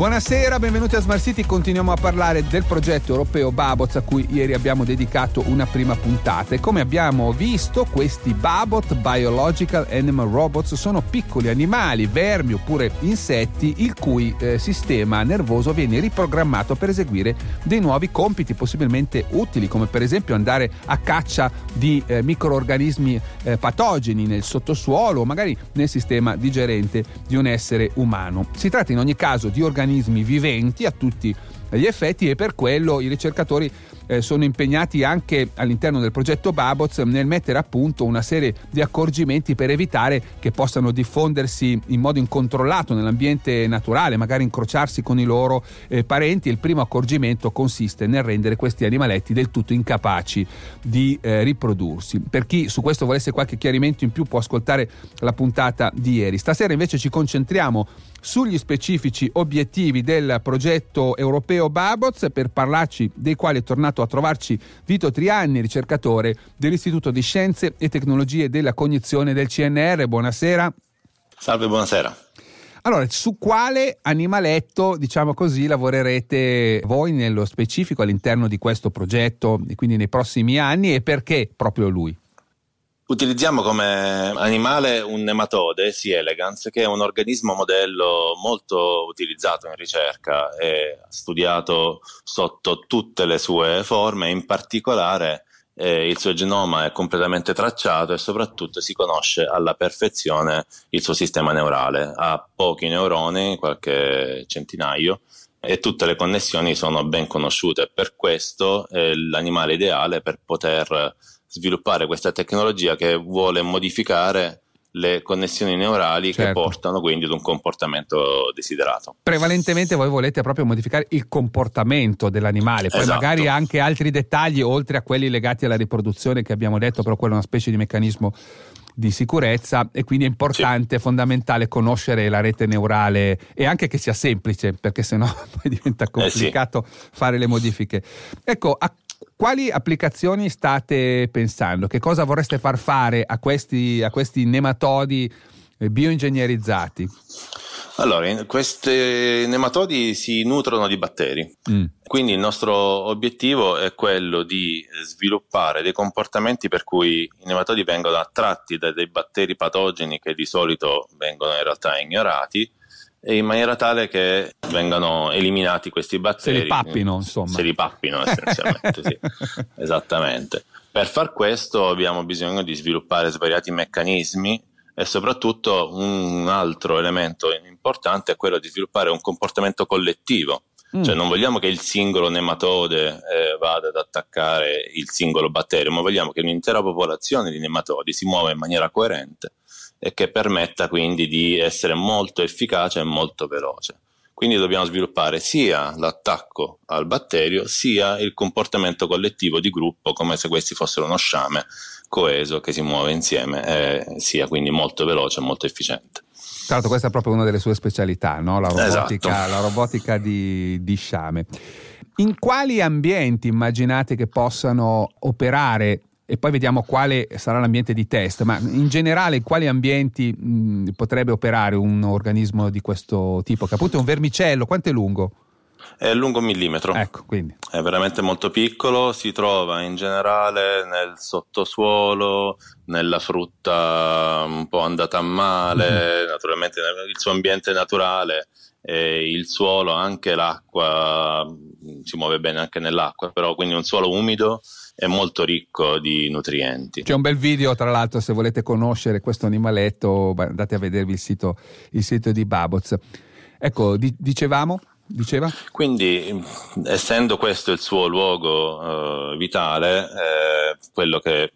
Buonasera, benvenuti a Smart City. Continuiamo a parlare del progetto europeo Babots a cui ieri abbiamo dedicato una prima puntata. E come abbiamo visto, questi Babot Biological Animal Robots sono piccoli animali, vermi oppure insetti, il cui eh, sistema nervoso viene riprogrammato per eseguire dei nuovi compiti possibilmente utili, come per esempio andare a caccia di eh, microorganismi eh, patogeni nel sottosuolo o magari nel sistema digerente di un essere umano. Si tratta in ogni caso di organismi organismi viventi a tutti gli effetti e per quello i ricercatori eh, sono impegnati anche all'interno del progetto Babots nel mettere a punto una serie di accorgimenti per evitare che possano diffondersi in modo incontrollato nell'ambiente naturale, magari incrociarsi con i loro eh, parenti. Il primo accorgimento consiste nel rendere questi animaletti del tutto incapaci di eh, riprodursi. Per chi su questo volesse qualche chiarimento in più può ascoltare la puntata di ieri. Stasera invece ci concentriamo sugli specifici obiettivi del progetto europeo Babots per parlarci dei quali è tornato a trovarci Vito Trianni, ricercatore dell'Istituto di Scienze e Tecnologie della Cognizione del CNR. Buonasera. Salve, buonasera. Allora, su quale animaletto, diciamo così, lavorerete voi nello specifico all'interno di questo progetto e quindi nei prossimi anni e perché proprio lui? Utilizziamo come animale un nematode, C. elegans, che è un organismo modello molto utilizzato in ricerca e studiato sotto tutte le sue forme, in particolare eh, il suo genoma è completamente tracciato e soprattutto si conosce alla perfezione il suo sistema neurale. Ha pochi neuroni, qualche centinaio, e tutte le connessioni sono ben conosciute. Per questo è l'animale ideale per poter sviluppare questa tecnologia che vuole modificare le connessioni neurali certo. che portano quindi ad un comportamento desiderato. Prevalentemente voi volete proprio modificare il comportamento dell'animale, poi esatto. magari anche altri dettagli oltre a quelli legati alla riproduzione che abbiamo detto, però quello è una specie di meccanismo di sicurezza e quindi è importante, sì. fondamentale conoscere la rete neurale e anche che sia semplice perché sennò poi diventa complicato eh sì. fare le modifiche. Ecco, a quali applicazioni state pensando? Che cosa vorreste far fare a questi, a questi nematodi eh, bioingegnerizzati? Allora, questi nematodi si nutrono di batteri, mm. quindi il nostro obiettivo è quello di sviluppare dei comportamenti per cui i nematodi vengono attratti da dei batteri patogeni che di solito vengono in realtà ignorati in maniera tale che vengano eliminati questi batteri. Se li pappino, insomma. Se li pappino essenzialmente, sì. Esattamente. Per far questo abbiamo bisogno di sviluppare svariati meccanismi e soprattutto un altro elemento importante è quello di sviluppare un comportamento collettivo. Mm. Cioè non vogliamo che il singolo nematode eh, vada ad attaccare il singolo batterio, ma vogliamo che un'intera popolazione di nematodi si muova in maniera coerente e che permetta quindi di essere molto efficace e molto veloce. Quindi dobbiamo sviluppare sia l'attacco al batterio sia il comportamento collettivo di gruppo come se questi fossero uno sciame coeso che si muove insieme e sia quindi molto veloce e molto efficiente. Tra l'altro questa è proprio una delle sue specialità, no? la robotica, esatto. la robotica di, di sciame. In quali ambienti immaginate che possano operare e poi vediamo quale sarà l'ambiente di test, ma in generale in quali ambienti mh, potrebbe operare un organismo di questo tipo, che appunto è un vermicello, quanto è lungo? È lungo un millimetro. Ecco, quindi. È veramente molto piccolo, si trova in generale nel sottosuolo, nella frutta un po' andata a male, mm-hmm. naturalmente il suo ambiente naturale, il suolo, anche l'acqua, si muove bene anche nell'acqua, però quindi un suolo umido è molto ricco di nutrienti. C'è un bel video, tra l'altro, se volete conoscere questo animaletto, andate a vedervi il sito, il sito di Baboz. Ecco, di, dicevamo? Diceva? Quindi, essendo questo il suo luogo eh, vitale, eh, quello che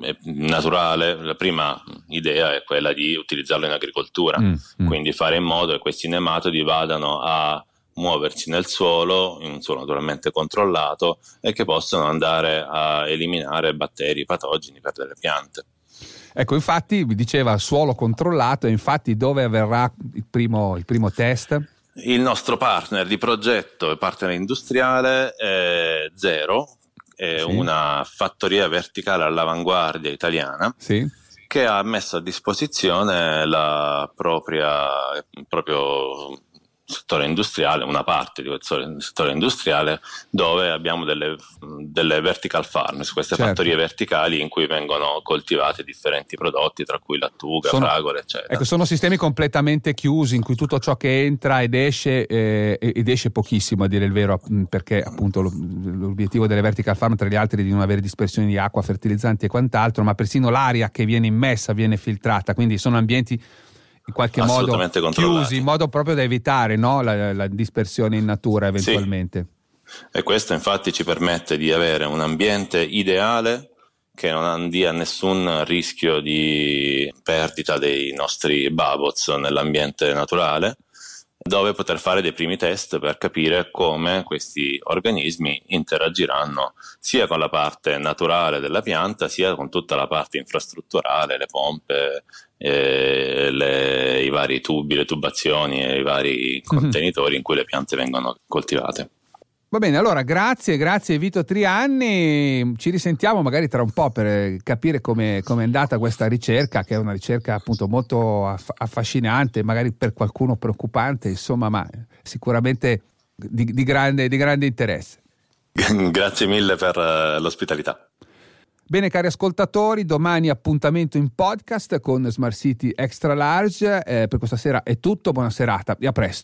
è naturale, la prima idea è quella di utilizzarlo in agricoltura, mm, mm. quindi fare in modo che questi nematodi vadano a muoversi nel suolo, in un suolo naturalmente controllato, e che possano andare a eliminare batteri patogeni per delle piante. Ecco, infatti vi diceva suolo controllato, infatti dove avverrà il primo, il primo test? Il nostro partner di progetto e partner industriale è Zero, è sì. una fattoria verticale all'avanguardia italiana. Sì che ha messo a disposizione la propria, proprio settore industriale, una parte di quel settore industriale dove abbiamo delle, delle vertical farms, queste certo. fattorie verticali in cui vengono coltivati differenti prodotti, tra cui lattuga, sono, fragole, eccetera. Ecco, sono sistemi completamente chiusi in cui tutto ciò che entra ed esce, eh, ed esce pochissimo, a dire il vero, perché appunto l'obiettivo delle vertical farm, tra gli altri, è di non avere dispersioni di acqua, fertilizzanti e quant'altro, ma persino l'aria che viene immessa viene filtrata, quindi sono ambienti in qualche modo chiusi, in modo proprio da evitare no? la, la, dispersione in natura eventualmente. Sì. E questo infatti ci permette di avere un ambiente ideale che non dia nessun rischio di perdita dei nostri babots nell'ambiente naturale, dove poter fare dei primi test per capire come questi organismi interagiranno sia con la parte naturale della pianta, sia con tutta la parte infrastrutturale, le pompe, eh, le, i vari tubi, le tubazioni e i vari mhm. contenitori in cui le piante vengono coltivate. Va bene, allora grazie, grazie Vito Trianni, ci risentiamo magari tra un po' per capire come è andata questa ricerca, che è una ricerca appunto molto affascinante, magari per qualcuno preoccupante, insomma, ma sicuramente di, di, grande, di grande interesse. grazie mille per uh, l'ospitalità. Bene cari ascoltatori, domani appuntamento in podcast con Smart City Extra Large. Eh, per questa sera è tutto, buona serata e a presto.